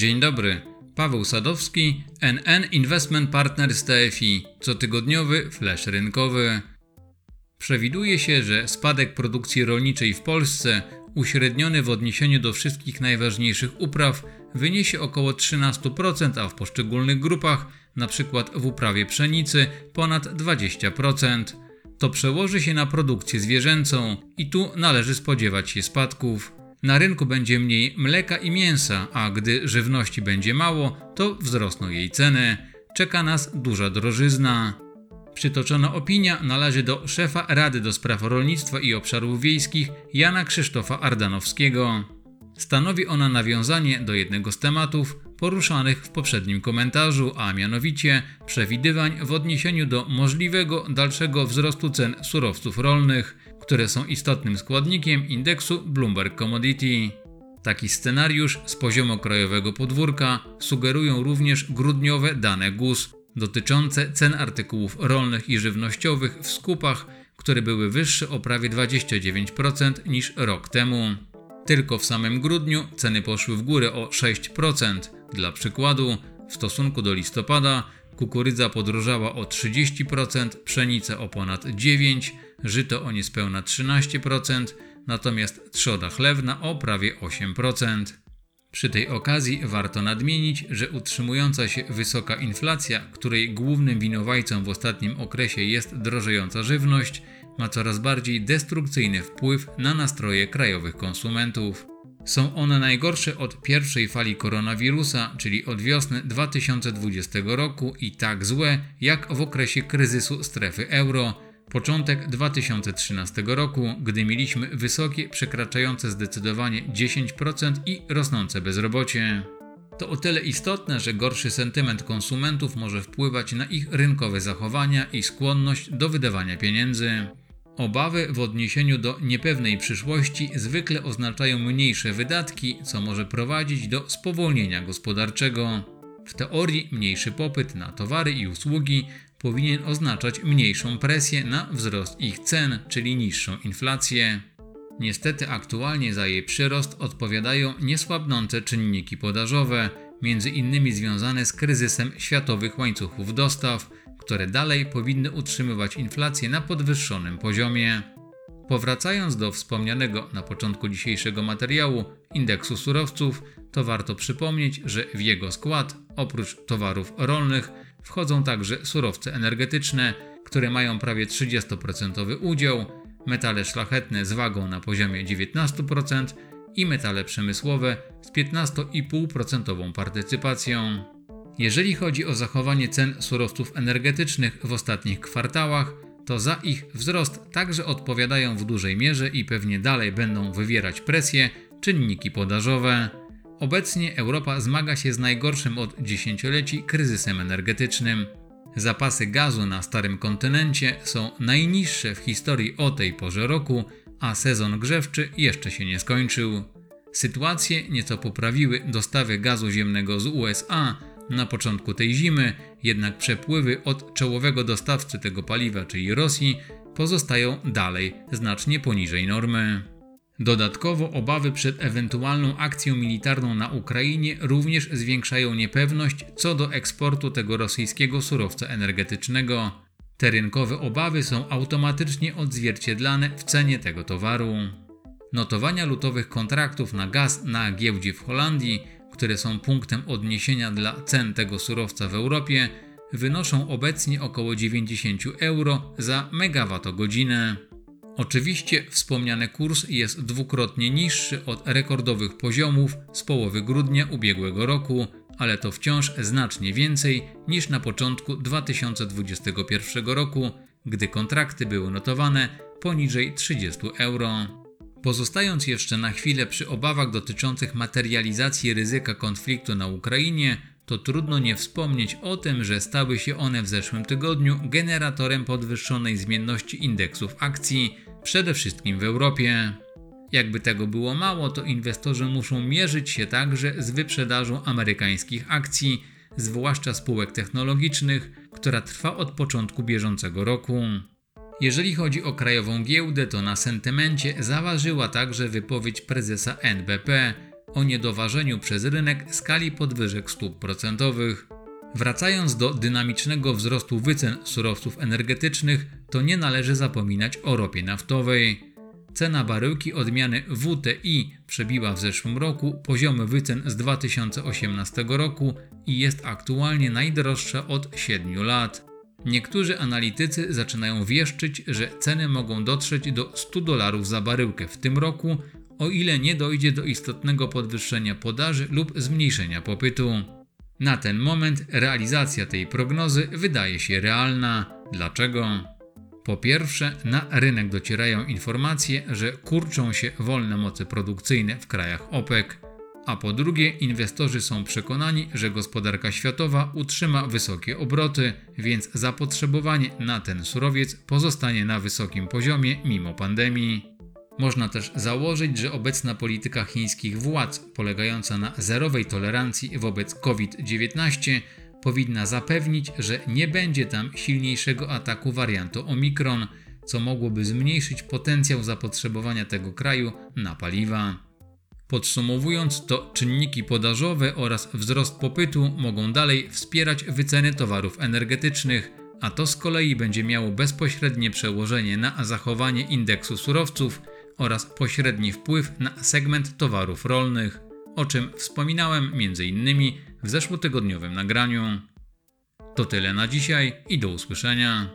Dzień dobry. Paweł Sadowski, NN Investment Partners TFI, cotygodniowy flash rynkowy. Przewiduje się, że spadek produkcji rolniczej w Polsce, uśredniony w odniesieniu do wszystkich najważniejszych upraw, wyniesie około 13%, a w poszczególnych grupach, np. w uprawie pszenicy, ponad 20%. To przełoży się na produkcję zwierzęcą i tu należy spodziewać się spadków. Na rynku będzie mniej mleka i mięsa, a gdy żywności będzie mało, to wzrosną jej ceny. Czeka nas duża drożyzna. Przytoczona opinia należy do szefa Rady do Spraw Rolnictwa i Obszarów Wiejskich Jana Krzysztofa Ardanowskiego. Stanowi ona nawiązanie do jednego z tematów poruszanych w poprzednim komentarzu, a mianowicie przewidywań w odniesieniu do możliwego dalszego wzrostu cen surowców rolnych, które są istotnym składnikiem indeksu Bloomberg Commodity. Taki scenariusz z poziomu krajowego podwórka sugerują również grudniowe dane GUS dotyczące cen artykułów rolnych i żywnościowych w skupach, które były wyższe o prawie 29% niż rok temu. Tylko w samym grudniu ceny poszły w górę o 6%. Dla przykładu, w stosunku do listopada kukurydza podrożała o 30%, pszenica o ponad 9%, żyto o niespełna 13%, natomiast trzoda chlewna o prawie 8%. Przy tej okazji warto nadmienić, że utrzymująca się wysoka inflacja, której głównym winowajcą w ostatnim okresie jest drożejąca żywność, ma coraz bardziej destrukcyjny wpływ na nastroje krajowych konsumentów. Są one najgorsze od pierwszej fali koronawirusa, czyli od wiosny 2020 roku i tak złe jak w okresie kryzysu strefy euro, początek 2013 roku, gdy mieliśmy wysokie, przekraczające zdecydowanie 10% i rosnące bezrobocie. To o tyle istotne, że gorszy sentyment konsumentów może wpływać na ich rynkowe zachowania i skłonność do wydawania pieniędzy. Obawy w odniesieniu do niepewnej przyszłości zwykle oznaczają mniejsze wydatki, co może prowadzić do spowolnienia gospodarczego. W teorii mniejszy popyt na towary i usługi powinien oznaczać mniejszą presję na wzrost ich cen, czyli niższą inflację. Niestety aktualnie za jej przyrost odpowiadają niesłabnące czynniki podażowe, między innymi związane z kryzysem światowych łańcuchów dostaw, które dalej powinny utrzymywać inflację na podwyższonym poziomie. Powracając do wspomnianego na początku dzisiejszego materiału indeksu surowców, to warto przypomnieć, że w jego skład, oprócz towarów rolnych, wchodzą także surowce energetyczne, które mają prawie 30% udział, metale szlachetne z wagą na poziomie 19% i metale przemysłowe z 15,5% partycypacją. Jeżeli chodzi o zachowanie cen surowców energetycznych w ostatnich kwartałach, to za ich wzrost także odpowiadają w dużej mierze i pewnie dalej będą wywierać presję czynniki podażowe. Obecnie Europa zmaga się z najgorszym od dziesięcioleci kryzysem energetycznym. Zapasy gazu na starym kontynencie są najniższe w historii o tej porze roku, a sezon grzewczy jeszcze się nie skończył. Sytuację nieco poprawiły dostawy gazu ziemnego z USA, na początku tej zimy, jednak przepływy od czołowego dostawcy tego paliwa, czyli Rosji, pozostają dalej znacznie poniżej normy. Dodatkowo obawy przed ewentualną akcją militarną na Ukrainie również zwiększają niepewność co do eksportu tego rosyjskiego surowca energetycznego. Te rynkowe obawy są automatycznie odzwierciedlane w cenie tego towaru. Notowania lutowych kontraktów na gaz na giełdzie w Holandii które są punktem odniesienia dla cen tego surowca w Europie, wynoszą obecnie około 90 euro za megawattogodzinę. Oczywiście wspomniany kurs jest dwukrotnie niższy od rekordowych poziomów z połowy grudnia ubiegłego roku, ale to wciąż znacznie więcej niż na początku 2021 roku, gdy kontrakty były notowane poniżej 30 euro. Pozostając jeszcze na chwilę przy obawach dotyczących materializacji ryzyka konfliktu na Ukrainie, to trudno nie wspomnieć o tym, że stały się one w zeszłym tygodniu generatorem podwyższonej zmienności indeksów akcji, przede wszystkim w Europie. Jakby tego było mało, to inwestorzy muszą mierzyć się także z wyprzedażą amerykańskich akcji, zwłaszcza spółek technologicznych, która trwa od początku bieżącego roku. Jeżeli chodzi o krajową giełdę, to na sentymencie zaważyła także wypowiedź prezesa NBP, o niedoważeniu przez rynek skali podwyżek stóp procentowych. Wracając do dynamicznego wzrostu wycen surowców energetycznych, to nie należy zapominać o ropie naftowej. Cena baryłki odmiany WTI przebiła w zeszłym roku poziomy wycen z 2018 roku i jest aktualnie najdroższa od 7 lat. Niektórzy analitycy zaczynają wieszczyć, że ceny mogą dotrzeć do 100 dolarów za baryłkę w tym roku, o ile nie dojdzie do istotnego podwyższenia podaży lub zmniejszenia popytu. Na ten moment realizacja tej prognozy wydaje się realna. Dlaczego? Po pierwsze, na rynek docierają informacje, że kurczą się wolne moce produkcyjne w krajach OPEC, a po drugie, inwestorzy są przekonani, że gospodarka światowa utrzyma wysokie obroty, więc zapotrzebowanie na ten surowiec pozostanie na wysokim poziomie mimo pandemii. Można też założyć, że obecna polityka chińskich władz, polegająca na zerowej tolerancji wobec COVID-19, powinna zapewnić, że nie będzie tam silniejszego ataku wariantu Omikron, co mogłoby zmniejszyć potencjał zapotrzebowania tego kraju na paliwa. Podsumowując, to czynniki podażowe oraz wzrost popytu mogą dalej wspierać wyceny towarów energetycznych, a to z kolei będzie miało bezpośrednie przełożenie na zachowanie indeksu surowców oraz pośredni wpływ na segment towarów rolnych, o czym wspominałem m.in. w zeszłotygodniowym nagraniu. To tyle na dzisiaj i do usłyszenia.